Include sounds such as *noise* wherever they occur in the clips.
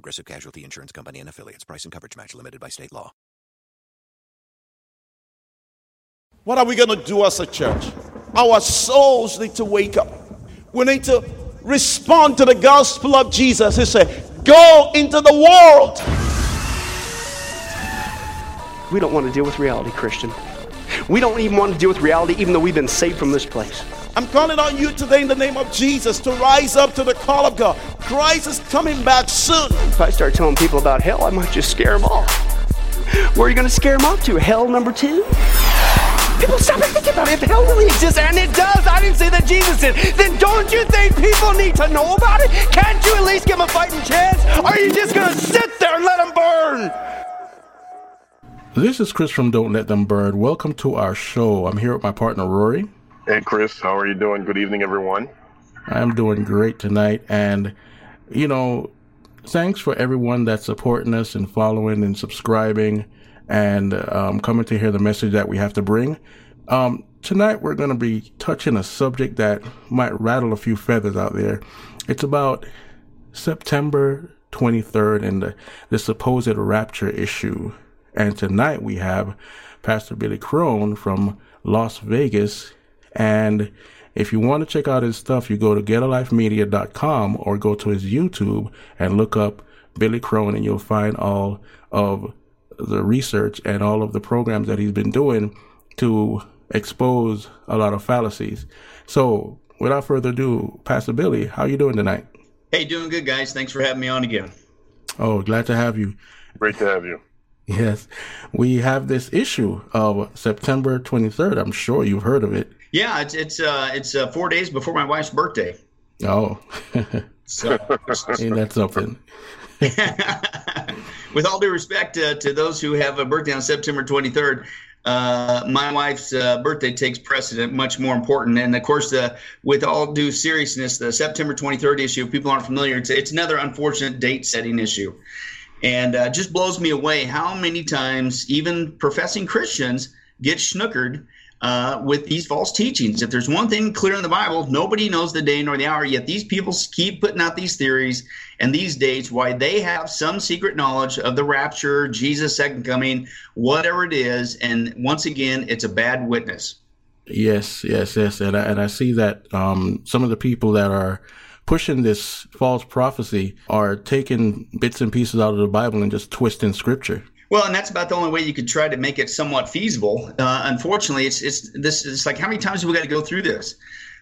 Progressive Casualty Insurance Company and affiliates. Price and coverage match limited by state law. What are we going to do as a church? Our souls need to wake up. We need to respond to the gospel of Jesus. He said, Go into the world. We don't want to deal with reality, Christian. We don't even want to deal with reality, even though we've been saved from this place. I'm calling on you today in the name of Jesus to rise up to the call of God. Christ is coming back soon. If I start telling people about hell, I might just scare them off. Where are you going to scare them off to? Hell number two? People stop and think about it. If hell really exists, and it does, I didn't say that Jesus did, then don't you think people need to know about it? Can't you at least give them a fighting chance? Or are you just going to sit there and let them burn? This is Chris from Don't Let Them Burn. Welcome to our show. I'm here with my partner Rory. Hey, Chris, how are you doing? Good evening, everyone. I'm doing great tonight. And, you know, thanks for everyone that's supporting us and following and subscribing and um, coming to hear the message that we have to bring. Um, tonight, we're going to be touching a subject that might rattle a few feathers out there. It's about September 23rd and the, the supposed rapture issue. And tonight we have Pastor Billy Crone from Las Vegas. And if you want to check out his stuff, you go to getalifemedia.com or go to his YouTube and look up Billy Crone and you'll find all of the research and all of the programs that he's been doing to expose a lot of fallacies. So without further ado, Pastor Billy, how you doing tonight? Hey, doing good, guys. Thanks for having me on again. Oh, glad to have you. Great to have you. Yes, we have this issue of September 23rd. I'm sure you've heard of it. Yeah, it's it's uh, it's uh, four days before my wife's birthday. Oh, so *laughs* ain't that something? *laughs* With all due respect uh, to those who have a birthday on September 23rd, uh, my wife's uh, birthday takes precedent, much more important. And of course, the, with all due seriousness, the September 23rd issue, if people aren't familiar, it's, it's another unfortunate date setting issue. And uh, just blows me away how many times even professing Christians get snookered uh, with these false teachings. If there's one thing clear in the Bible, nobody knows the day nor the hour, yet these people keep putting out these theories and these dates why they have some secret knowledge of the rapture, Jesus' second coming, whatever it is. And once again, it's a bad witness. Yes, yes, yes. And I, and I see that um, some of the people that are pushing this false prophecy are taking bits and pieces out of the Bible and just twisting scripture. Well, and that's about the only way you could try to make it somewhat feasible. Uh, unfortunately, it's it's this. It's like how many times have we got to go through this?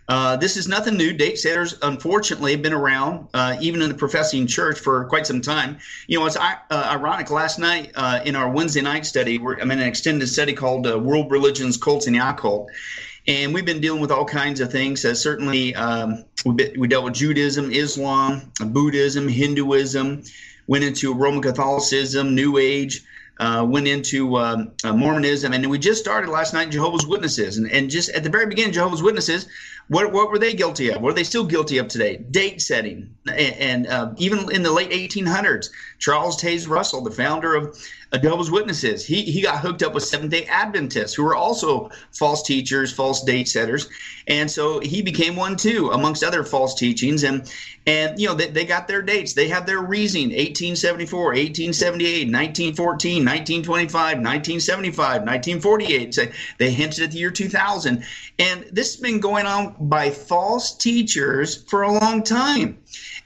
Uh, this is nothing new. Date setters, unfortunately, have been around, uh, even in the professing church, for quite some time. You know, it's uh, ironic. Last night uh, in our Wednesday night study, I'm in an extended study called uh, World Religions, Cults, and the Occult. And we've been dealing with all kinds of things. Uh, certainly, um, we, we dealt with Judaism, Islam, Buddhism, Hinduism, went into Roman Catholicism, New Age, uh, went into um, uh, Mormonism, and we just started last night Jehovah's Witnesses. And, and just at the very beginning, Jehovah's Witnesses, what, what were they guilty of? What are they still guilty of today? Date setting. And, and uh, even in the late 1800s, Charles Taze Russell, the founder of Jehovah's Witnesses. He he got hooked up with Seventh Day Adventists, who were also false teachers, false date setters, and so he became one too, amongst other false teachings. And and you know they, they got their dates. They have their reasoning: 1874, 1878, 1914, 1925, 1975, 1948. So they hinted at the year 2000, and this has been going on by false teachers for a long time.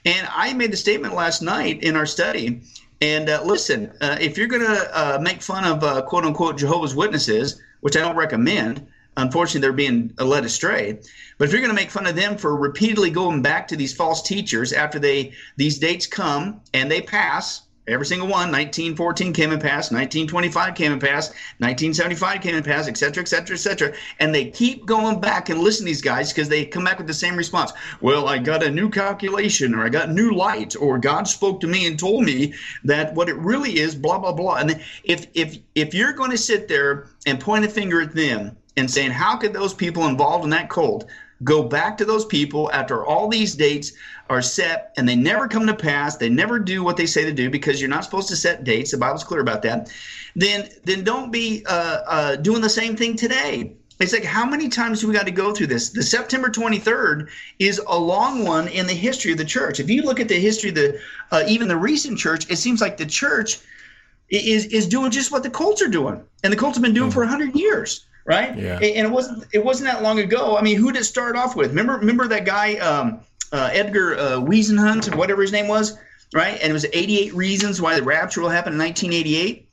And I made the statement last night in our study and uh, listen, uh, if you're going to uh, make fun of uh, quote unquote Jehovah's Witnesses, which I don't recommend, unfortunately they're being led astray. But if you're going to make fun of them for repeatedly going back to these false teachers after they these dates come and they pass, Every single one, 1914 came and passed, 1925 came and passed, 1975 came and passed, et cetera, et cetera, et cetera. And they keep going back and listen to these guys because they come back with the same response. Well, I got a new calculation, or I got new light, or God spoke to me and told me that what it really is, blah, blah, blah. And if if if you're going to sit there and point a finger at them and saying, how could those people involved in that cult go back to those people after all these dates are set and they never come to pass. They never do what they say to do because you're not supposed to set dates. The bible's clear about that. Then then don't be uh, uh, doing the same thing today. It's like how many times do we got to go through this? The september 23rd is a long one in the history of the church. If you look at the history of the uh, even the recent church it seems like the church is is doing just what the cults are doing. And the cults have been doing mm. for 100 years right? Yeah. And it wasn't it wasn't that long ago. I mean, who did it start off with? Remember remember that guy um, uh, Edgar uh, Whisenant, whatever his name was, right? And it was 88 reasons why the rapture will happen in 1988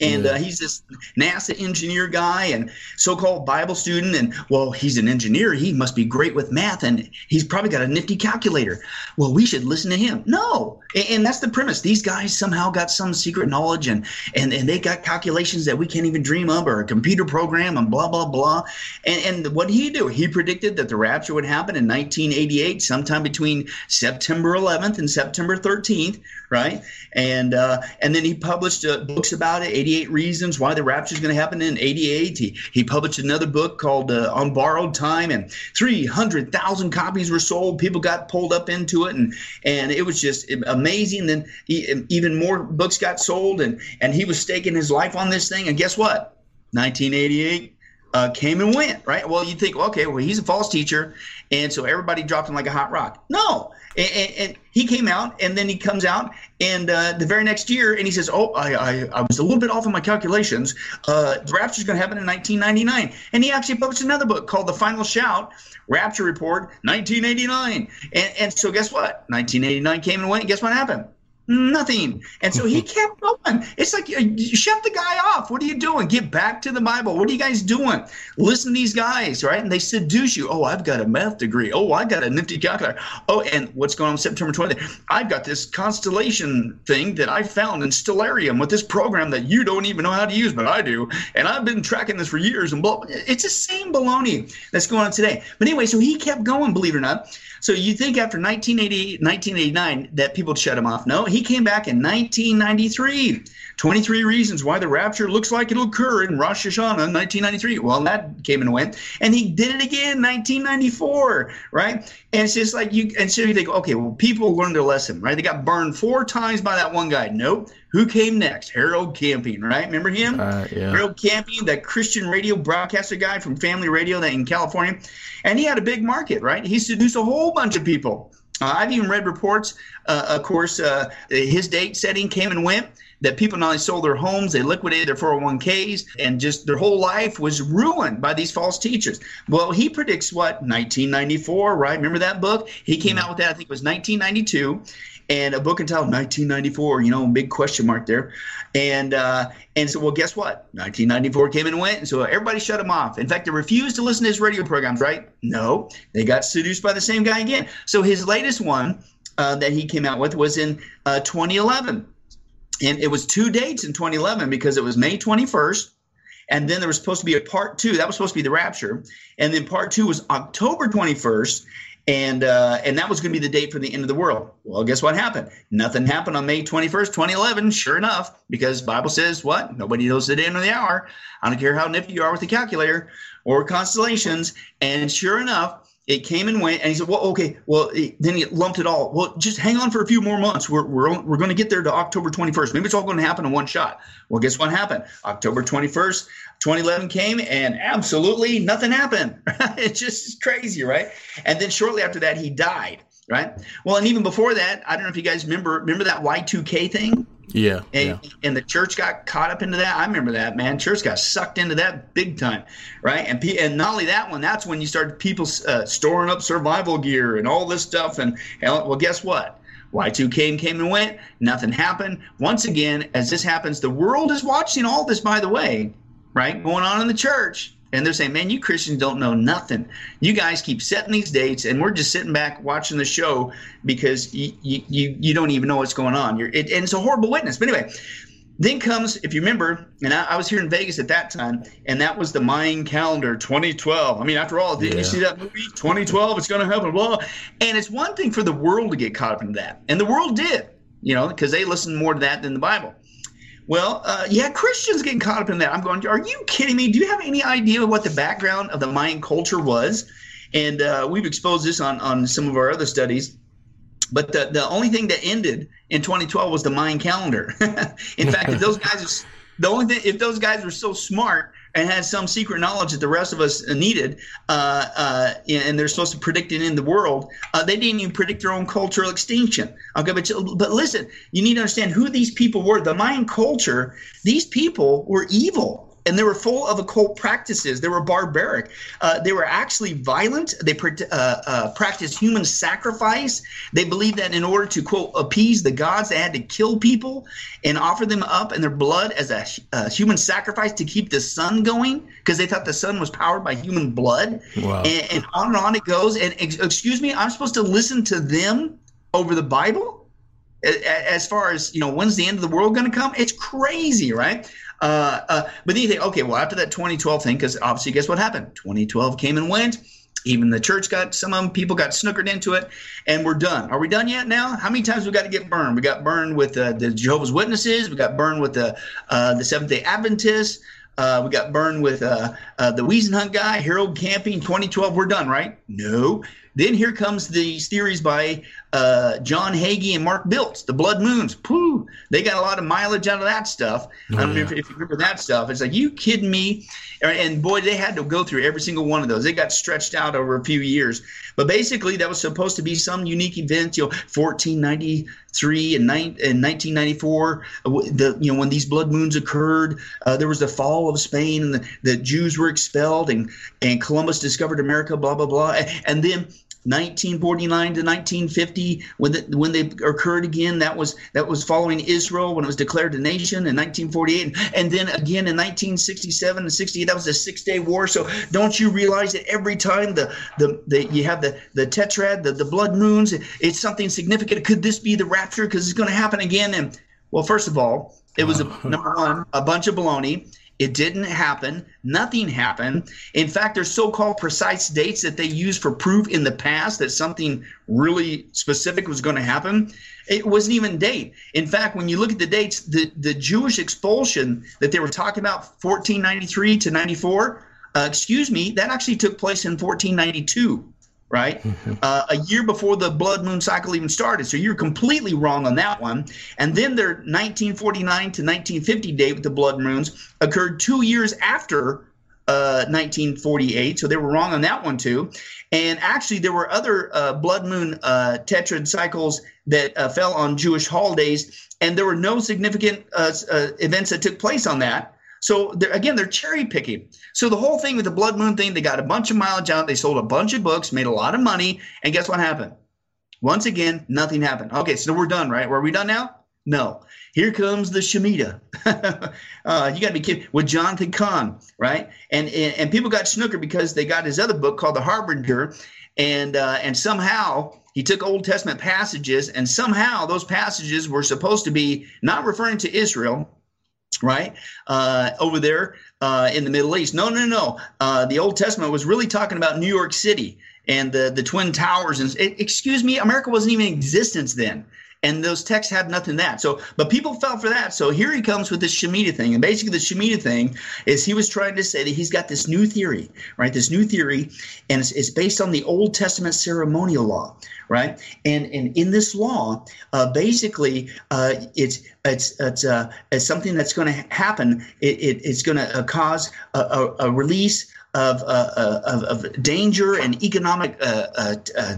and uh, he's this NASA engineer guy and so-called Bible student. And well, he's an engineer; he must be great with math, and he's probably got a nifty calculator. Well, we should listen to him. No, and, and that's the premise. These guys somehow got some secret knowledge, and and and they got calculations that we can't even dream of, or a computer program, and blah blah blah. And and what did he do? He predicted that the rapture would happen in 1988, sometime between September 11th and September 13th, right? And uh, and then he published uh, books about it. 88 Reasons Why the Rapture is going to Happen in 88. He, he published another book called uh, On Borrowed Time, and 300,000 copies were sold. People got pulled up into it, and and it was just amazing. Then he, even more books got sold, and and he was staking his life on this thing. And guess what? 1988. Uh, came and went, right? Well, you think, okay, well, he's a false teacher, and so everybody dropped him like a hot rock. No, and, and, he came out, and then he comes out, and uh, the very next year, and he says, "Oh, I, I, I was a little bit off on my calculations. Uh, the rapture is going to happen in 1999." And he actually published another book called "The Final Shout: Rapture Report, 1989." And, and so, guess what? 1989 came and went. guess what happened? Nothing. And so he *laughs* kept going. It's like, you shut the guy off. What are you doing? Get back to the Bible. What are you guys doing? Listen to these guys, right? And they seduce you. Oh, I've got a math degree. Oh, I got a nifty calculator. Oh, and what's going on September 20th? I've got this constellation thing that I found in Stellarium with this program that you don't even know how to use, but I do. And I've been tracking this for years and blah. It's the same baloney that's going on today. But anyway, so he kept going, believe it or not. So you think after 1980, 1989 that people shut him off? No, he came back in 1993. 23 reasons why the rapture looks like it'll occur in Rosh Hashanah 1993. Well, that came and went, and he did it again 1994, right? And it's just like you, and so you think, okay, well, people learned their lesson, right? They got burned four times by that one guy. Nope. Who came next? Harold Camping, right? Remember him? Uh, yeah. Harold Camping, that Christian radio broadcaster guy from Family Radio that in California, and he had a big market, right? He seduced a whole bunch of people. Uh, I've even read reports. Uh, of course, uh, his date setting came and went. That people not only sold their homes, they liquidated their 401ks, and just their whole life was ruined by these false teachers. Well, he predicts what 1994, right? Remember that book? He came out with that. I think it was 1992 and a book entitled 1994. You know, big question mark there. And uh, and so, well, guess what? 1994 came and went, and so everybody shut him off. In fact, they refused to listen to his radio programs. Right? No, they got seduced by the same guy again. So his latest one uh, that he came out with was in uh, 2011, and it was two dates in 2011 because it was May 21st. And then there was supposed to be a part two. That was supposed to be the rapture. And then part two was October 21st and uh, and that was going to be the date for the end of the world. Well, guess what happened? Nothing happened on May 21st, 2011. Sure enough, because Bible says what? Nobody knows the day or the hour. I don't care how nifty you are with the calculator or constellations. And sure enough, it came and went. And he said, "Well, okay. Well, then he lumped it all. Well, just hang on for a few more months. We're we're we're going to get there to October 21st. Maybe it's all going to happen in one shot. Well, guess what happened? October 21st, 2011 came and absolutely nothing happened. *laughs* it's just crazy, right? And then shortly after that, he died, right? Well, and even before that, I don't know if you guys remember remember that Y2K thing. Yeah and, yeah. and, the church got caught up into that. I remember that, man. Church got sucked into that big time, right? And and not only that one, that's when you started people uh, storing up survival gear and all this stuff. And, and well, guess what? Y2 came, came and went. Nothing happened. Once again, as this happens, the world is watching all this, by the way, right? Going on in the church. And they're saying, "Man, you Christians don't know nothing. You guys keep setting these dates, and we're just sitting back watching the show because you you you don't even know what's going on. You're it, and it's a horrible witness." But anyway, then comes, if you remember, and I, I, was here in Vegas at that time, and that was the Mayan calendar 2012. I mean, after all, didn't yeah. you see that movie 2012? It's going to happen, blah. And it's one thing for the world to get caught up in that, and the world did, you know, because they listened more to that than the Bible. Well, uh, yeah, Christians getting caught up in that. I'm going, are you kidding me? Do you have any idea what the background of the Mayan culture was? And uh, we've exposed this on, on some of our other studies. But the, the only thing that ended in 2012 was the Mayan calendar. *laughs* in fact, if those guys, the only thing, if those guys were so smart and had some secret knowledge that the rest of us needed, uh, uh, and they're supposed to predict it in the world, uh, they didn't even predict their own cultural extinction. Okay, but but listen, you need to understand who these people were. The Mayan culture, these people were evil and they were full of occult practices. They were barbaric. Uh, they were actually violent. They uh, uh, practiced human sacrifice. They believed that in order to, quote, appease the gods, they had to kill people and offer them up and their blood as a, a human sacrifice to keep the sun going because they thought the sun was powered by human blood. Wow. And, and on and on it goes. And ex- excuse me, I'm supposed to listen to them over the Bible? as far as you know when's the end of the world going to come it's crazy right uh, uh, but then you think, okay, well, after that 2012 thing, because obviously, guess what happened? 2012 came and went. Even the church got some of them people got snookered into it, and we're done. Are we done yet? Now, how many times we got to get burned? We got burned with uh, the Jehovah's Witnesses. We got burned with the uh, the Seventh Day Adventists. Uh, we got burned with uh, uh, the Hunt guy, Harold Camping, 2012. We're done, right? No. Then here comes these theories by uh, John Hagee and Mark Biltz, the Blood Moons. Pooh, they got a lot of mileage out of that stuff. Oh, I don't yeah. know if, if, you remember that stuff. It's like, you kidding me? And boy, they had to go through every single one of those. They got stretched out over a few years. But basically, that was supposed to be some unique event, you know, 1493 and, and 1994, the, you know, when these blood moons occurred, uh, there was the fall of Spain and the, the Jews were expelled and, and Columbus discovered America, blah, blah, blah. And then 1949 to 1950 when the, when they occurred again that was that was following Israel when it was declared a nation in 1948 and then again in 1967 and 68 that was a six day war. So don't you realize that every time the the, the you have the the tetrad the, the blood moons it's something significant. Could this be the rapture? Because it's going to happen again. And well first of all it was a, number one a bunch of baloney it didn't happen. Nothing happened. In fact, there's so-called precise dates that they use for proof in the past that something really specific was going to happen. It wasn't even date. In fact, when you look at the dates, the, the Jewish expulsion that they were talking about, 1493 to 94, uh, excuse me, that actually took place in 1492 right? Uh, a year before the blood moon cycle even started. So you're completely wrong on that one. And then their 1949 to 1950 date with the blood moons occurred two years after uh, 1948. So they were wrong on that one too. And actually, there were other uh, blood moon uh, tetrad cycles that uh, fell on Jewish holidays, and there were no significant uh, uh, events that took place on that. So they're, again, they're cherry picking. So the whole thing with the blood moon thing, they got a bunch of mileage out. They sold a bunch of books, made a lot of money, and guess what happened? Once again, nothing happened. Okay, so we're done, right? Were we done now? No. Here comes the Shemitah. *laughs* uh, you got to be kidding with Jonathan Cahn, right? And, and and people got snooker because they got his other book called The Harbinger, and uh, and somehow he took Old Testament passages, and somehow those passages were supposed to be not referring to Israel, right uh, over there uh, in the Middle East. No, no, no. Uh, the Old Testament was really talking about New York City and the the Twin Towers. And excuse me, America wasn't even in existence then and those texts had nothing that. So, but people fell for that. So here he comes with this Shemitah thing, and basically the Shemitah thing is he was trying to say that he's got this new theory, right? This new theory, and it's, it's based on the Old Testament ceremonial law, right? And and in this law, uh, basically, uh, it's it's it's, uh, it's something that's going to happen. It, it, it's going to uh, cause a, a, a release of, uh, uh, of, of, danger and economic uh, uh, uh,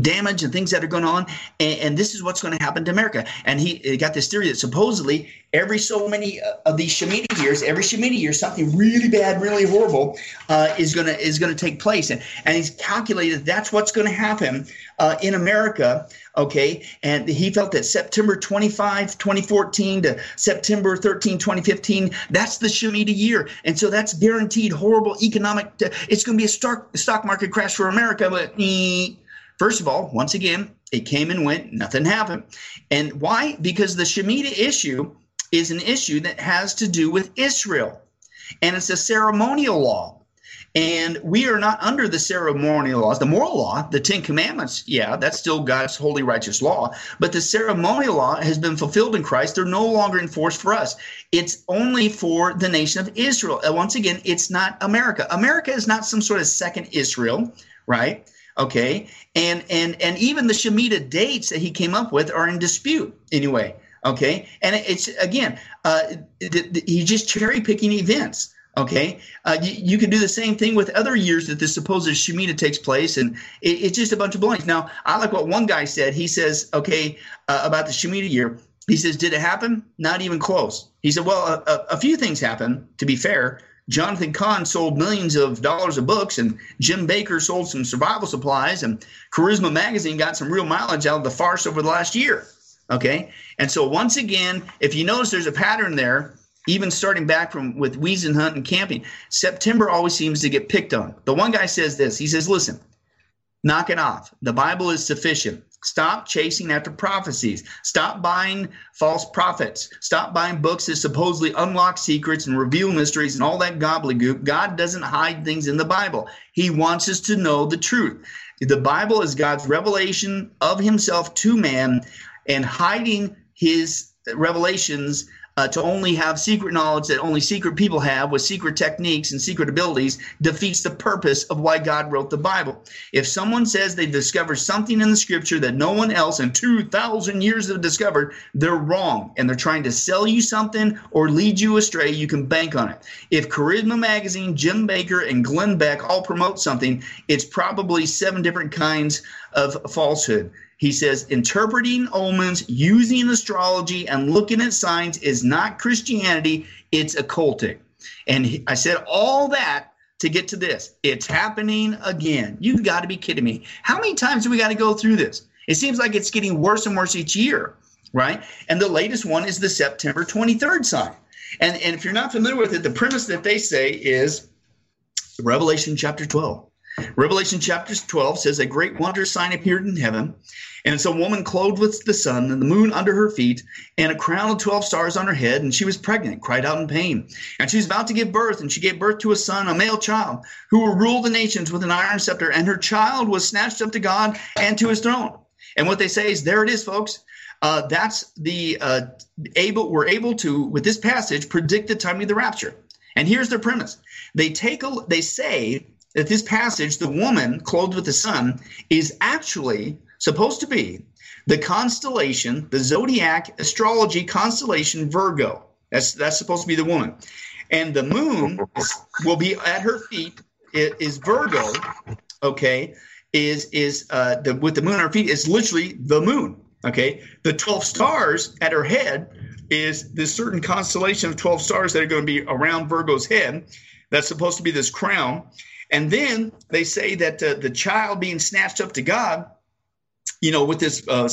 damage and things that are going on. And, and this is what's going to happen to America. And he, he, got this theory that supposedly every so many uh, of these Shemitah years, every Shemitah year, something really bad, really horrible uh, is gonna is gonna take place, and and he's calculated that's what's to happen uh, in America. Okay, and he felt that September 25, 2014 to September 13, 2015, that's the Shemitah year, and so that's guaranteed horrible economic. it's going to be a stock stock market crash for America, but. Eh, First of all, once again, it came and went, nothing happened. And why? Because the Shemitah issue is an issue that has to do with Israel. And it's a ceremonial law. And we are not under the ceremonial laws. The moral law, the Ten Commandments, yeah, that's still God's holy, righteous law. But the ceremonial law has been fulfilled in Christ. They're no longer enforced for us. It's only for the nation of Israel. And once again, it's not America. America is not some sort of second Israel, right? Okay. And and and even the Shemitah dates that he came up with are in dispute anyway. Okay. And it's again, uh, he's just cherry picking events. Okay, uh, you, you, do the same thing with other years that the supposed Shemitah takes place, and it, it's just a bunch of blanks. Now, I like what one guy said. He says, okay, uh, about the Shemitah year. He says, did it happen? Not even close. He said, well, a, a, few things happened. To be fair, Jonathan Cahn sold millions of dollars of books, and Jim Bakker sold some survival supplies, and Charisma Magazine got some real mileage out of the farce over the last year. Okay, and so once again, if you notice, there's a pattern there. Even starting back from with Hunt and camping, September always seems to get picked on. The one guy says this. He says, "Listen, knock it off. The Bible is sufficient. Stop chasing after prophecies. Stop buying false prophets. Stop buying books that supposedly unlock secrets and reveal mysteries and all that gobbledygook. God doesn't hide things in the Bible. He wants us to know the truth. The Bible is God's revelation of himself to man and hiding his revelations uh, to only have secret knowledge that only secret people have with secret techniques and secret abilities defeats the purpose of why God wrote the Bible. If someone says they discovered something in the scripture that no one else in 2,000 years have discovered, they're wrong and they're trying to sell you something or lead you astray. You can bank on it. If Charisma Magazine, Jim Bakker, and Glenn Beck all promote something, it's probably seven different kinds of falsehood. He says interpreting omens, using astrology, and looking at signs is not Christianity, it's occultic. And he, I said all that to get to this. It's happening again. You've got to be kidding me. How many times do we got to go through this? It seems like it's getting worse and worse each year, right? And the latest one is the September 23rd sign. And, and if you're not familiar with it, the premise that they say is Revelation chapter 12. Revelation chapter 12 says, A great wonder sign appeared in heaven, and it's a woman clothed with the sun and the moon under her feet, and a crown of 12 stars on her head, and she was pregnant, cried out in pain. And she was about to give birth, and she gave birth to a son, a male child, who will rule the nations with an iron scepter, and her child was snatched up to God and to his throne. And what they say is, there it is, folks. Uh, that's the uh, able we're able to with this passage predict the time of the rapture. And here's their premise: they take a they say that this passage, the woman clothed with the sun, is actually supposed to be the constellation, the zodiac astrology constellation Virgo. That's that's supposed to be the woman, and the moon will be at her feet. It is Virgo, okay? Is is uh, the with the moon at her feet is literally the moon. Okay, the twelve stars at her head is this certain constellation of twelve stars that are going to be around Virgo's head. That's supposed to be this crown, and then they say that uh, the child being snatched up to God, you know, with this uh,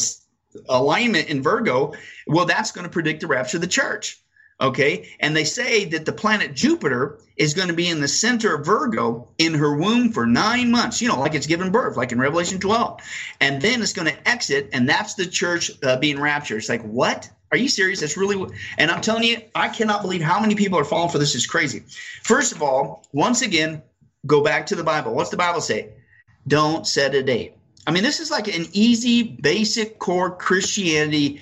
alignment in Virgo, well, that's going to predict the rapture of the church. Okay. And they say that the planet Jupiter is going to be in the center of Virgo in her womb for nine months, you know, like it's given birth, like in Revelation 12. And then it's going to exit, and that's the church uh, being raptured. It's like, what? Are you serious? That's really, and I'm telling you, I cannot believe how many people are falling for this. Is crazy. First of all, once again, Go back to the Bible. What's the Bible say? Don't set a date. I mean, this is like an easy, basic core Christianity,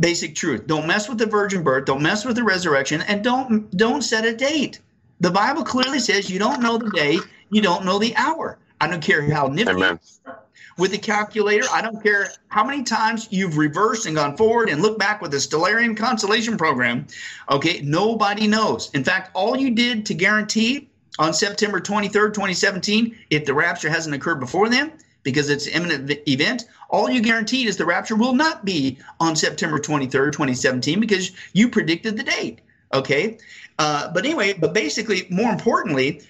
basic truth. Don't mess with the virgin birth. Don't mess with the resurrection, and don't don't set a date. The Bible clearly says you don't know the day, you don't know the hour. I don't care how nifty Amen. with the calculator. I don't care how many times you've reversed and gone forward and looked back with the Stellarium constellation program. Okay, nobody knows. In fact, all you did to guarantee on September 23rd, 2017, if the rapture hasn't occurred before then, because it's an imminent event, all you guaranteed is the rapture will not be on September 23rd, 2017, because you predicted the date. Okay. Uh, but anyway, but basically, more importantly,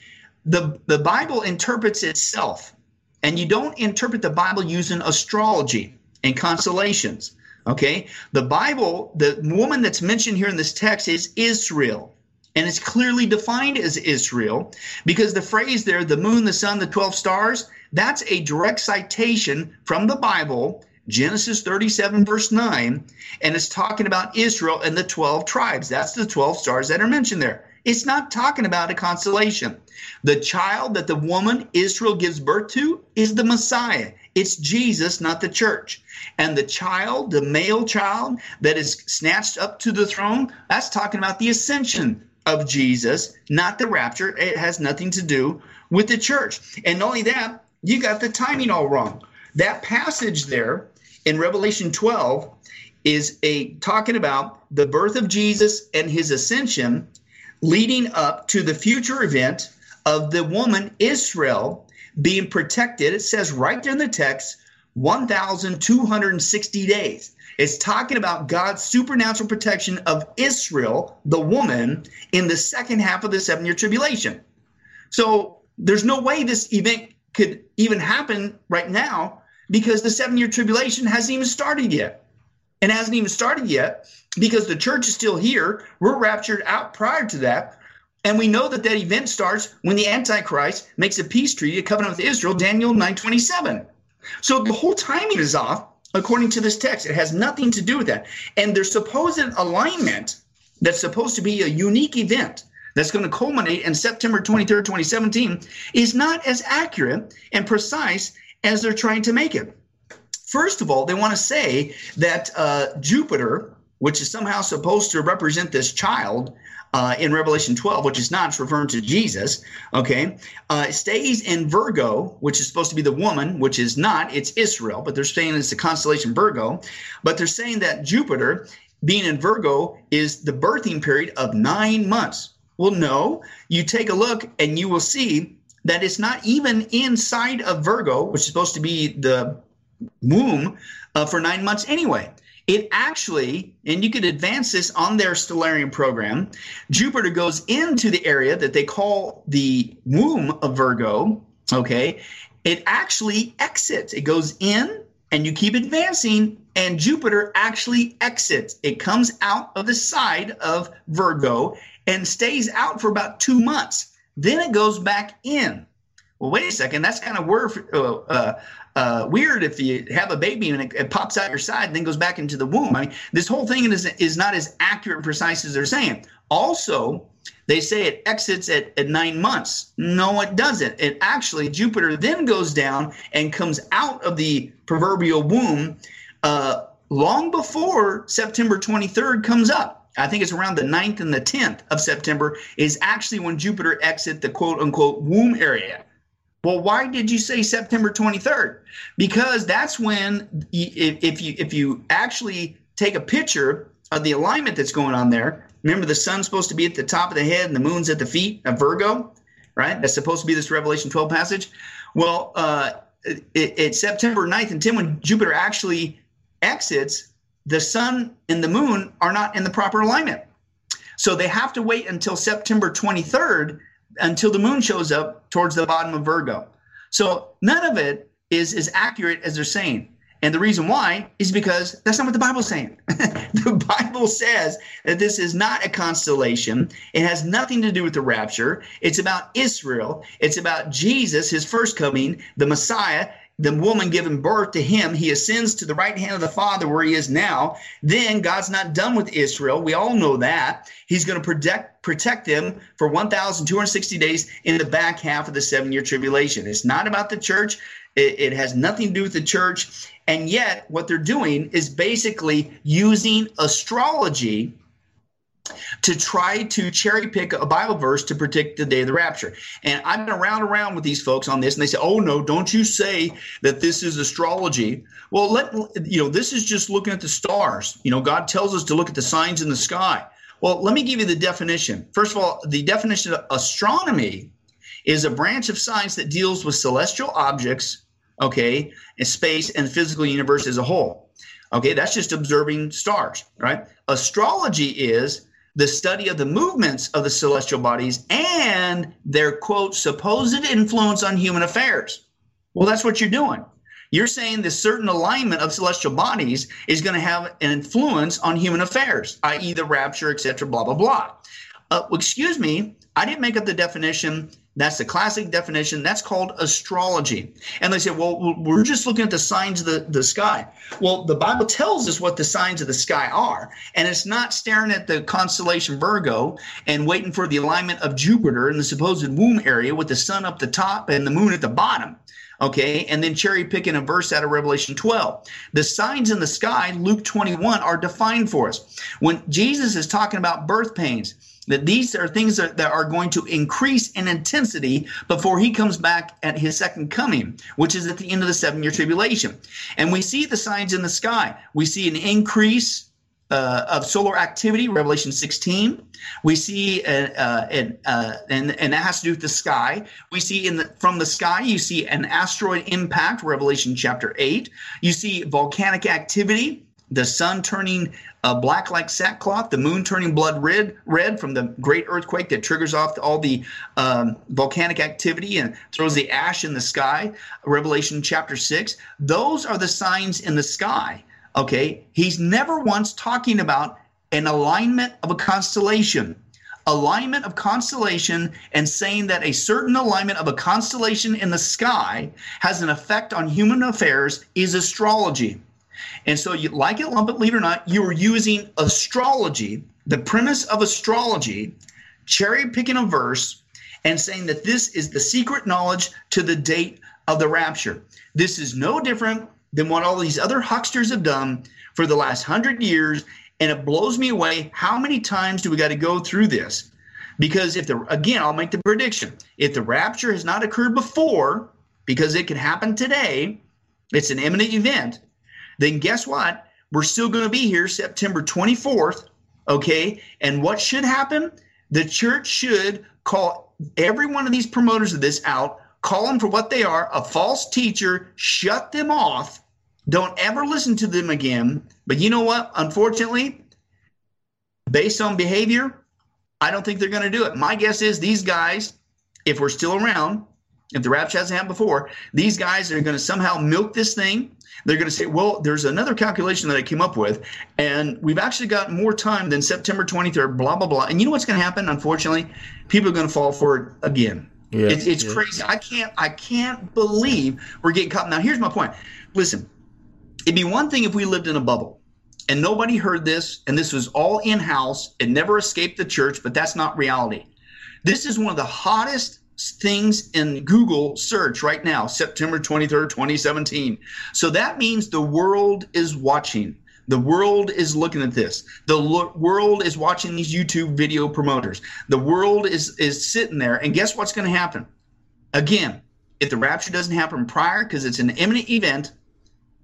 the, the Bible interprets itself. And you don't interpret the Bible using astrology and constellations. Okay. The Bible, the woman that's mentioned here in this text is Israel. And it's clearly defined as Israel because the phrase there, the moon, the sun, the 12 stars, that's a direct citation from the Bible, Genesis 37, verse 9, and it's talking about Israel and the 12 tribes. That's the 12 stars that are mentioned there. It's not talking about a constellation. The child that the woman Israel gives birth to is the Messiah. It's Jesus, not the church. And the child, the male child that is snatched up to the throne, that's talking about the ascension of Jesus, not the rapture. It has nothing to do with the church. And not only that, you got the timing all wrong. That passage there in Revelation 12 is a talking about the birth of Jesus and his ascension leading up to the future event of the woman Israel being protected. It says right there in the text, 1,260 days. It's talking about God's supernatural protection of Israel, the woman, in the second half of the seven year tribulation. So there's no way this event could even happen right now because the seven year tribulation hasn't even started yet. And hasn't even started yet because the church is still here. We're raptured out prior to that. And we know that that event starts when the Antichrist makes a peace treaty, a covenant with Israel, Daniel 927. So the whole timing is off according to this text. It has nothing to do with that. And their supposed alignment that's supposed to be a unique event that's going to culminate in September 23rd, 2017 is not as accurate and precise as they're trying to make it. First of all, they want to say that uh, Jupiter, which is somehow supposed to represent this child, uh, in Revelation 12, which is not, referring to Jesus, okay, uh, stays in Virgo, which is supposed to be the woman, which is not, it's Israel, but they're saying it's the constellation Virgo. But they're saying that Jupiter, being in Virgo, is the birthing period of nine months. Well, no, you take a look and you will see that it's not even inside of Virgo, which is supposed to be the womb uh, for nine months anyway. It actually, and you could advance this on their Stellarium program, Jupiter goes into the area that they call the womb of Virgo. Okay. It actually exits. It goes in and you keep advancing, and Jupiter actually exits. It comes out of the side of Virgo and stays out for about two months. Then it goes back in. Well, wait a second. That's kind of weird, uh, uh, uh, weird if you have a baby and it, it, pops out your side and then goes back into the womb. I mean, this whole thing is, is not as accurate and precise as they're saying. Also, they say it exits at, at nine months. No, it doesn't. It actually, Jupiter then goes down and comes out of the proverbial womb uh, long before September 23rd comes up. I think it's around the 9th and the 10th of September is actually when Jupiter exit the quote unquote womb area. Well, why did you say September 23rd? Because that's when if you if you actually take a picture of the alignment that's going on there, remember the sun's supposed to be at the top of the head and the moon's at the feet of Virgo, right? That's supposed to be this Revelation 12 passage. Well, uh, it, it's September 9th and 10 when Jupiter actually exits, the sun and the moon are not in the proper alignment. So they have to wait until September 23rd until the moon shows up towards the bottom of Virgo. So none of it is as accurate as they're saying. And the reason why is because that's not what the Bible's saying. *laughs* the Bible says that this is not a constellation. It has nothing to do with the rapture. It's about Israel. It's about Jesus, his first coming, the Messiah, the woman giving birth to him, he ascends to the right hand of the Father where he is now. Then God's not done with Israel. We all know that. He's going to protect protect them for 1,260 days in the back half of the seven year tribulation. It's not about the church. It, it has nothing to do with the church. And yet, what they're doing is basically using astrology to try to cherry pick a Bible verse to predict the day of the rapture. And I've been around around with these folks on this, and they say, "Oh no, don't you say that this is astrology?" Well, let you know, this is just looking at the stars. You know, God tells us to look at the signs in the sky. Well, let me give you the definition. First of all, the definition of astronomy is a branch of science that deals with celestial objects okay, and space and physical universe as a whole. Okay, that's just observing stars, right? Astrology is the study of the movements of the celestial bodies and their quote supposed influence on human affairs. Well, that's what you're doing. You're saying this certain alignment of celestial bodies is going to have an influence on human affairs, i.e., the rapture, etc., blah, blah, blah. Uh, excuse me, I didn't make up the definition. That's the classic definition. That's called astrology. And they say, well, we're just looking at the signs of the, the sky. Well, the Bible tells us what the signs of the sky are. And it's not staring at the constellation Virgo and waiting for the alignment of Jupiter in the supposed womb area with the sun up the top and the moon at the bottom okay, and then cherry picking a verse out of Revelation 12. The signs in the sky, Luke 21, are defined for us. When Jesus is talking about birth pains, that these are things that, that are going to increase in intensity before he comes back at his second coming, which is at the end of the seven year tribulation. And we see the signs in the sky. We see an increase uh, of solar activity, Revelation 16. We see, uh, uh, an, uh, and, and that has to do with the sky. We see in the, from the sky, you see an asteroid impact, Revelation chapter 8. You see volcanic activity, the sun turning uh, black like sackcloth, the moon turning blood red, red from the great earthquake that triggers off all the um, volcanic activity and throws the ash in the sky. Revelation chapter 6. Those are the signs in the sky Okay. He's never once talking about an alignment of a constellation. Alignment of constellation and saying that a certain alignment of a constellation in the sky has an effect on human affairs is astrology. And so, you like it, lump it, leave it or not, you are using astrology, the premise of astrology, cherry picking a verse and saying that this is the secret knowledge to the date of the rapture. This is no different than what all these other hucksters have done for the last hundred years. And it blows me away. How many times do we got to go through this? Because if the, again, I'll make the prediction if the rapture has not occurred before, because it can happen today, it's an imminent event, then guess what? We're still going to be here September 24th. Okay. And what should happen? The church should call every one of these promoters of this out call them for what they are a false teacher, shut them off. Don't ever listen to them again. But you know what? Unfortunately, based on behavior, I don't think they're going to do it. My guess is these guys, if we're still around, if the rapture hasn't happened before, these guys are going to somehow milk this thing. They're going to say, well, there's another calculation that I came up with, and we've actually got more time than September 23rd, blah, blah, blah. And you know what's going to happen? Unfortunately, people are going to fall for it again. Yeah, it's it's yeah. crazy. I can't I can't believe we're getting caught. Now here's my point. Listen, it'd be one thing if we lived in a bubble and nobody heard this and this was all in house. It never escaped the church, but that's not reality. This is one of the hottest things in Google search right now, September 23rd, 2017. So that means the world is watching. The world is looking at this. The lo- world is watching these YouTube video promoters. The world is is sitting there, and guess what's going to happen? Again, if the rapture doesn't happen prior, because it's an imminent event,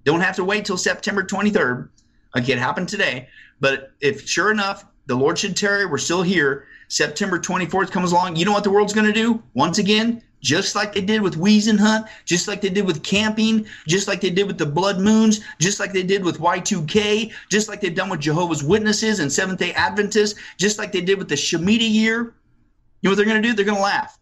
don't have to wait till September 23rd. Okay, it happened today. But if sure enough, the Lord should tarry, we're still here. September 24th comes along. You know what the world's going to do? Once again, just like they did with Hunt, just like they did with camping, just like they did with the blood moons, just like they did with Y2K, just like they've done with Jehovah's Witnesses and Seventh day Adventists, just like they did with the Shemitah year. You know what they're going to do? They're going to laugh.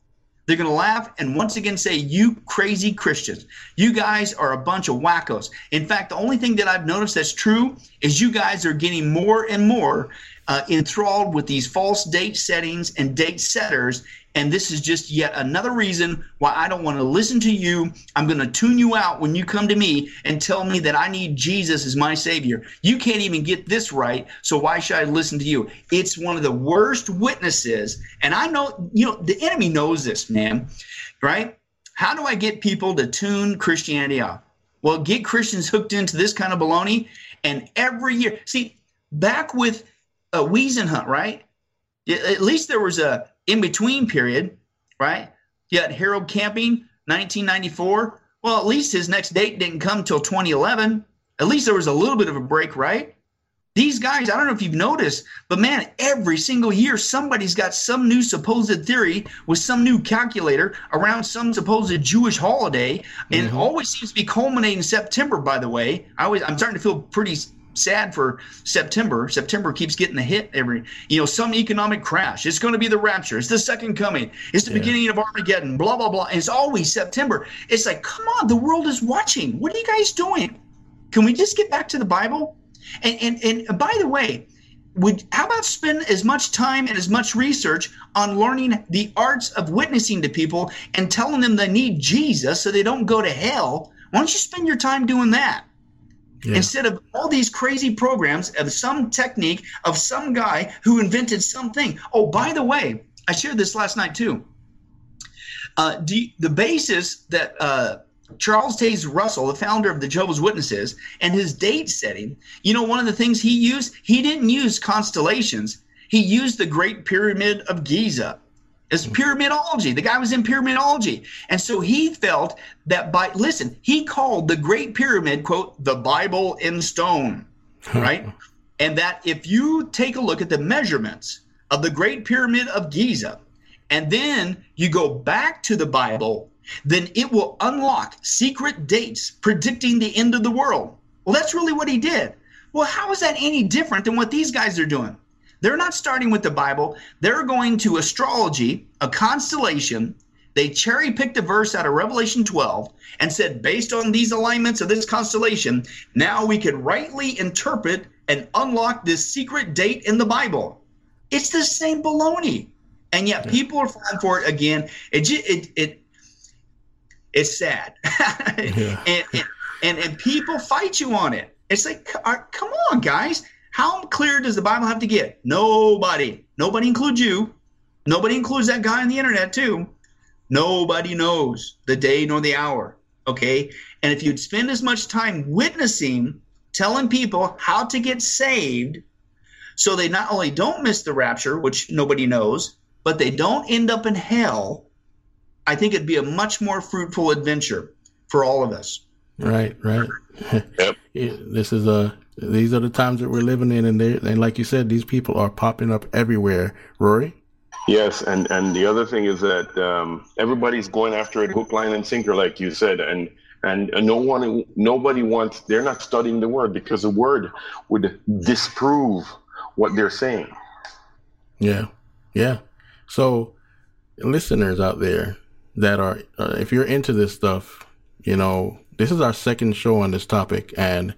They're going to laugh and once again say, You crazy Christians, you guys are a bunch of wackos. In fact, the only thing that I've noticed that's true is you guys are getting more and more uh, enthralled with these false date settings and date setters and this is just yet another reason why I don't want to listen to you. I'm going to tune you out when you come to me and tell me that I need Jesus as my Savior. You can't even get this right, so why should I listen to you? It's one of the worst witnesses. And I know, you know, the enemy knows this, man, right? How do I get people to tune Christianity off? Well, get Christians hooked into this kind of baloney. And every year, see, back with a uh, Hunt, right? At least there was a in between period, right? You had Harold Camping, 1994. Well, at least his next date didn't come till 2011. At least there was a little bit of a break, right? These guys, I don't know if you've noticed, but man, every single year somebody's got some new supposed theory with some new calculator around some supposed Jewish holiday, and mm-hmm. always seems to be culminating in September. By the way, I always I'm starting to feel pretty sad for September. September keeps getting the hit every, you know, some economic crash. It's going to be the rapture. It's the second coming. It's the yeah. beginning of Armageddon. Blah blah blah. And it's always September. It's like, come on, the world is watching. What are you guys doing? Can we just get back to the Bible? And and and uh, by the way, would how about spend as much time and as much research on learning the arts of witnessing to people and telling them they need Jesus so they don't go to hell? Why don't you spend your time doing that? Yeah. Instead of all these crazy programs of some technique of some guy who invented something. Oh, by the way, I shared this last night too. Uh, the, basis that uh, Charles Taze Russell, the founder of the Jehovah's Witnesses, and his date setting, you know, one of the things he used, he didn't use constellations. He used the Great Pyramid of Giza. It's pyramidology. The guy was in pyramidology. And so he felt that by, listen, he called the Great Pyramid, quote, the Bible in stone, right? and that if you take a look at the measurements of the Great Pyramid of Giza, and then you go back to the Bible then it will unlock secret dates predicting the end of the world. Well, that's really what he did. Well, how is that any different than what these guys are doing? They're not starting with the Bible. They're going to astrology, a constellation. They cherry picked a verse out of Revelation 12 and said, based on these alignments of this constellation, now we can rightly interpret and unlock this secret date in the Bible. It's the same baloney. And yet people are falling for it again. It, it, it it's sad. *laughs* yeah. and, and, and, people fight you on it. It's like, come on, guys. How clear does the Bible have to get? Nobody. Nobody includes you. Nobody includes that guy on the internet, too. Nobody knows the day nor the hour. Okay. And if you'd spend as much time witnessing, telling people how to get saved, so they not only don't miss the rapture, which nobody knows, but they don't end up in hell I think it'd be a much more fruitful adventure for all of us. Right, right. Yep. *laughs* this is a these are the times that we're living in, and they and like you said, these people are popping up everywhere. Rory. Yes, and and the other thing is that um, everybody's going after it hook, line, and sinker, like you said, and and no one, nobody wants. They're not studying the word because the word would disprove what they're saying. Yeah, yeah. So, listeners out there, that are, uh, if you're into this stuff, you know, this is our second show on this topic. And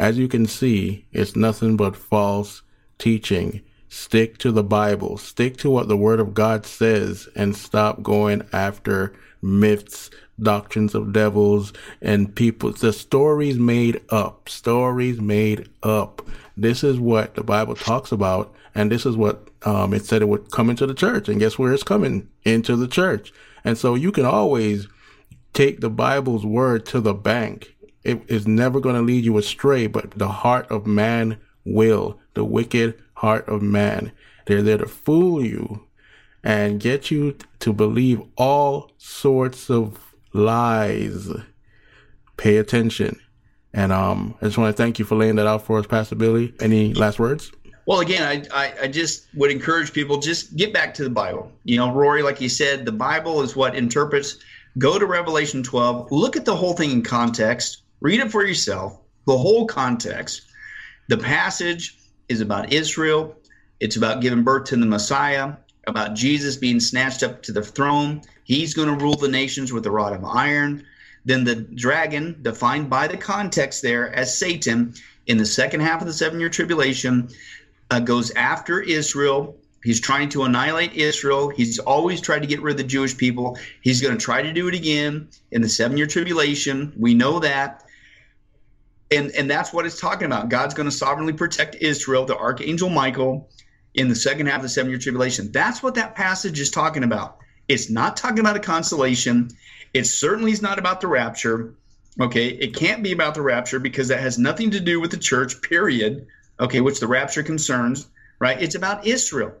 as you can see, it's nothing but false teaching. Stick to the Bible, stick to what the Word of God says, and stop going after myths, doctrines of devils, and people. The stories made up, stories made up. This is what the Bible talks about, and this is what um, it said it would come into the church. And guess where it's coming? Into the church. And so you can always take the Bible's word to the bank. It is never going to lead you astray, but the heart of man will, the wicked heart of man. They're there to fool you and get you to believe all sorts of lies. Pay attention. And um, I just want to thank you for laying that out for us, Pastor Billy. Any last words? Well, again, I, I, I, just would encourage people just get back to the Bible. You know, Rory, like you said, the Bible is what interprets. Go to Revelation 12, look at the whole thing in context, read it for yourself, the whole context. The passage is about Israel, it's about giving birth to the Messiah, about Jesus being snatched up to the throne. He's going to rule the nations with a rod of iron. Then the dragon, defined by the context there as Satan, in the second half of the seven year tribulation, uh, goes after Israel. He's trying to annihilate Israel. He's always tried to get rid of the Jewish people. He's going to try to do it again in the seven year tribulation. We know that. And, and that's what it's talking about. God's going to sovereignly protect Israel, the archangel Michael, in the second half of the seven year tribulation. That's what that passage is talking about. It's not talking about a constellation. It certainly is not about the rapture. Okay. It can't be about the rapture because that has nothing to do with the church, period okay, which the rapture concerns, right? It's about Israel.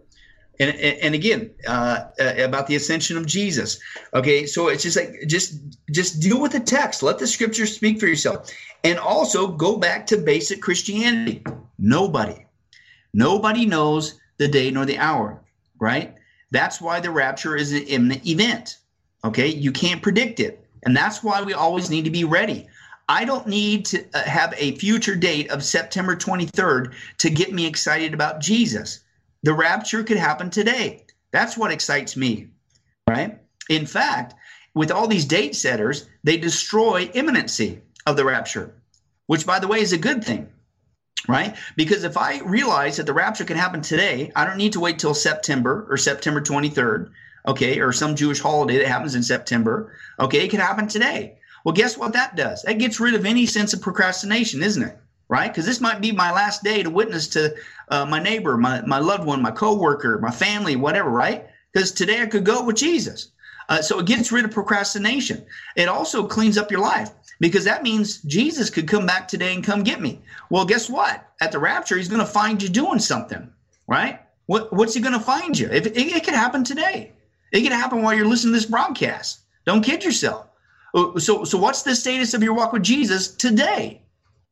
And, and again, uh, uh, about the ascension of Jesus. Okay, so it's just like just just deal with the text. Let the scripture speak for yourself, and also go back to basic Christianity. Nobody. Nobody knows the day nor the hour, right? That's why the rapture is an imminent event. Okay, you can't predict it. And that's why we always need to be ready. I don't need to uh, have a future date of September 23rd to get me excited about Jesus. The rapture could happen today. That's what excites me, right? In fact, with all these date setters, they destroy imminency of the rapture, which, by the way, is a good thing, right? Because if I realize that the rapture can happen today, I don't need to wait till September or September 23rd okay, or some Jewish holiday that happens in September, okay, it could happen today. Well, guess what that does? That gets rid of any sense of procrastination, isn't it? Right? Because this might be my last day to witness to uh, my neighbor, my, my loved one, my coworker, my family, whatever, right? Because today I could go with Jesus. Uh, so it gets rid of procrastination. It also cleans up your life because that means Jesus could come back today and come get me. Well, guess what? At the rapture, he's going to find you doing something, right? What, what's he going to find you? If it, it could happen today. It can happen while you're listening to this broadcast. Don't kid yourself. Uh, so, so what's the status of your walk with Jesus today?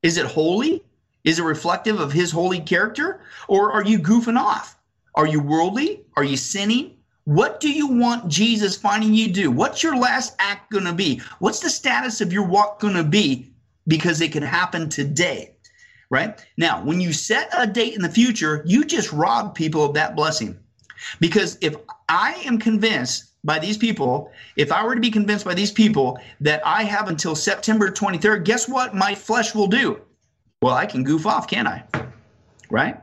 Is it holy? Is it reflective of his holy character? Or are you goofing off? Are you worldly? Are you sinning? What do you want Jesus finding you do? What's your last act going to be? What's the status of your walk going to be? Because it can happen today, right? Now, when you set a date in the future, you just rob people of that blessing. Because if I am convinced by these people, if I were to be convinced by these people that I have until September 23rd, guess what my flesh will do? Well, I can goof off, can't I? Right?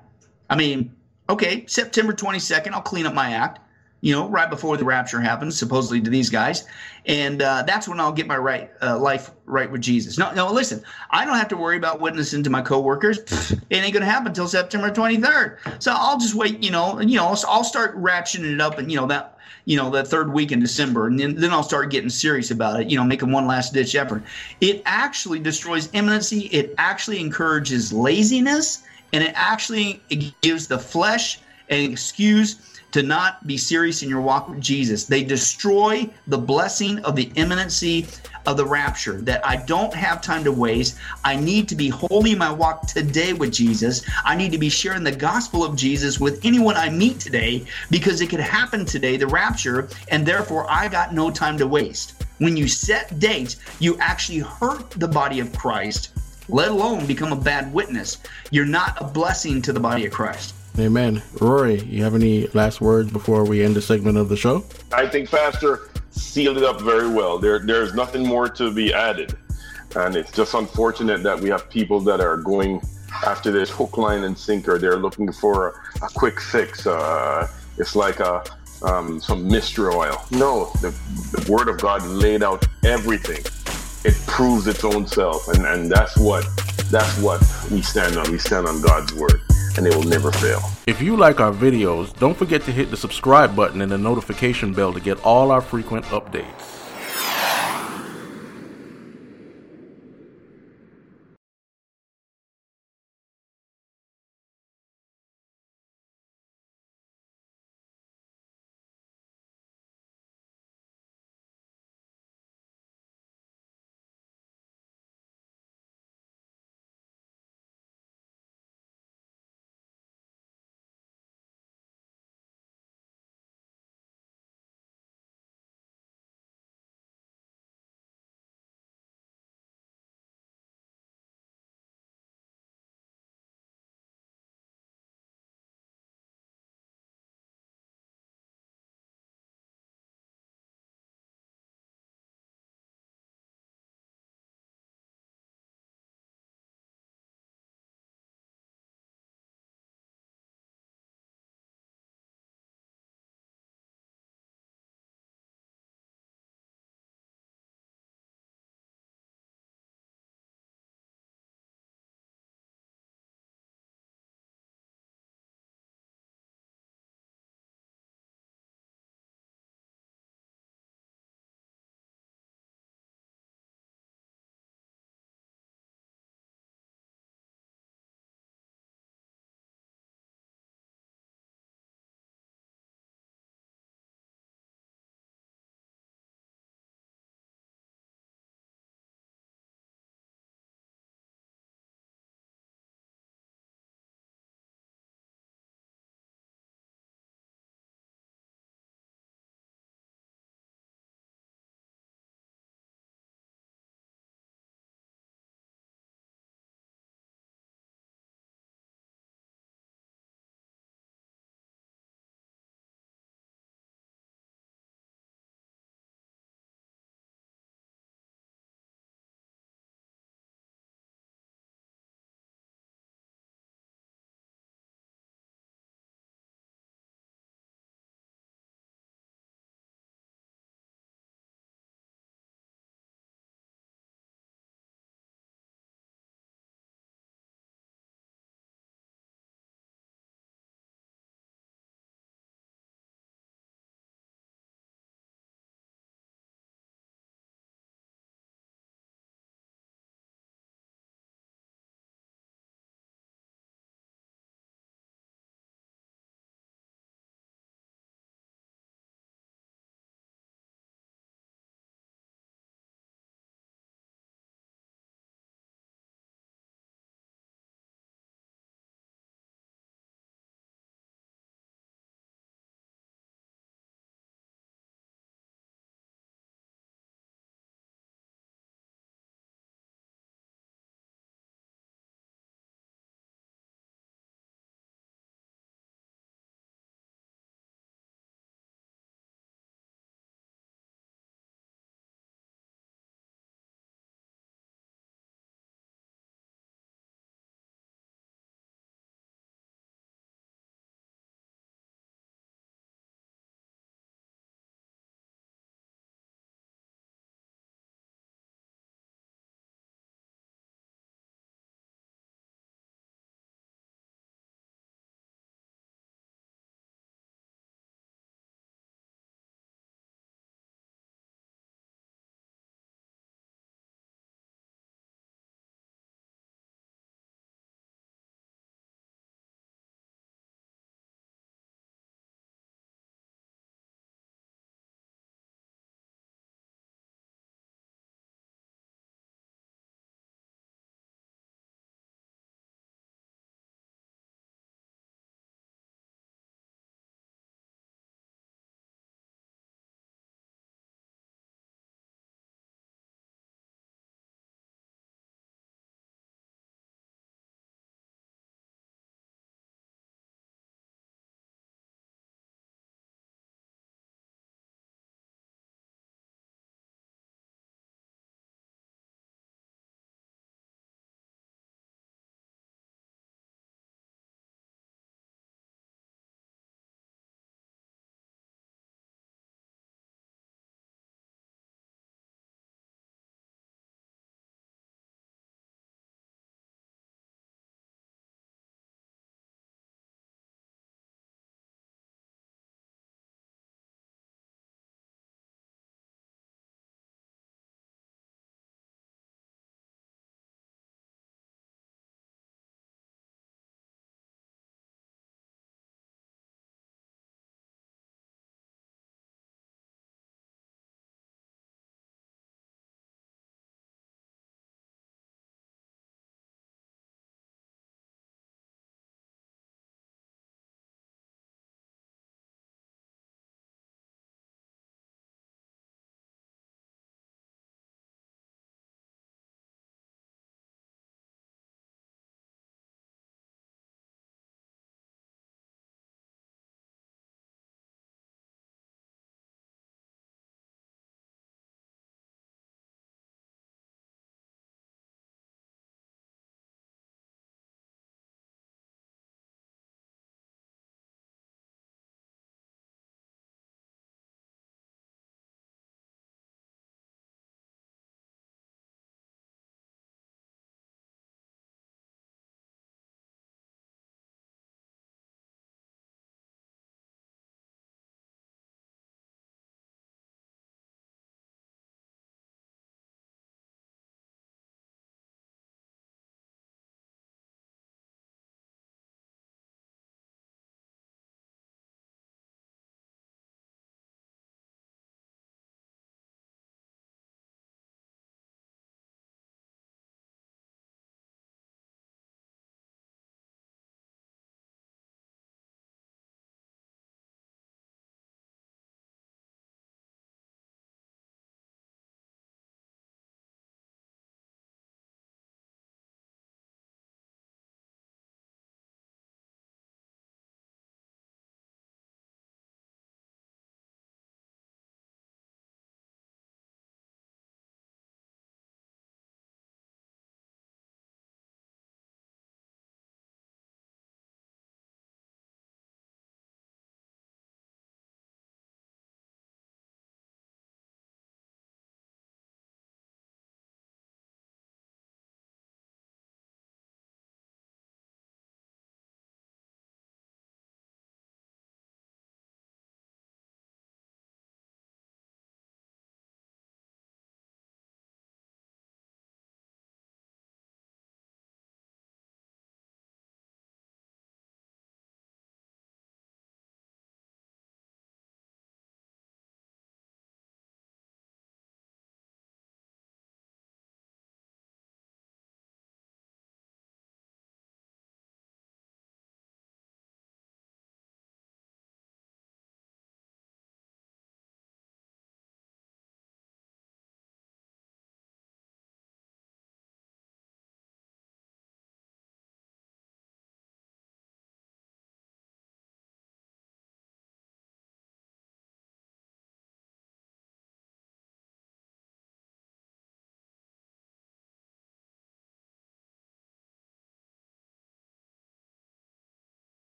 I mean, okay, September 22nd, I'll clean up my act you know, right before the rapture happens, supposedly to these guys, and uh, that's when I'll get my right uh, life right with Jesus. No, no, listen, I don't have to worry about witnessing to my coworkers. *laughs* it ain't gonna happen until September 23rd. So I'll just wait. You know, you know, I'll start ratcheting it up, and you know that you know that third week in December, and then, then I'll start getting serious about it. You know, making one last ditch effort. It actually destroys imminency. It actually encourages laziness, and it actually it gives the flesh an excuse to not be serious in your walk with Jesus. They destroy the blessing of the imminency of the rapture that I don't have time to waste. I need to be holy in my walk today with Jesus. I need to be sharing the gospel of Jesus with anyone I meet today because it could happen today, the rapture, and therefore I got no time to waste. When you set dates, you actually hurt the body of Christ, let alone become a bad witness. You're not a blessing to the body of Christ. Amen. Rory, you have any last words before we end the segment of the show? I think Pastor sealed it up very well. There, there's nothing more to be added. And it's just unfortunate that we have people that are going after this hook, line, and sinker. They're looking for a, a quick fix. Uh, it's like a, um, some mystery oil. No, the, the Word of God laid out everything. It proves its own self, and, and that's what that's what we stand on. We stand on God's Word and it will never fail. If you like our videos, don't forget to hit the subscribe button and the notification bell to get all our frequent updates.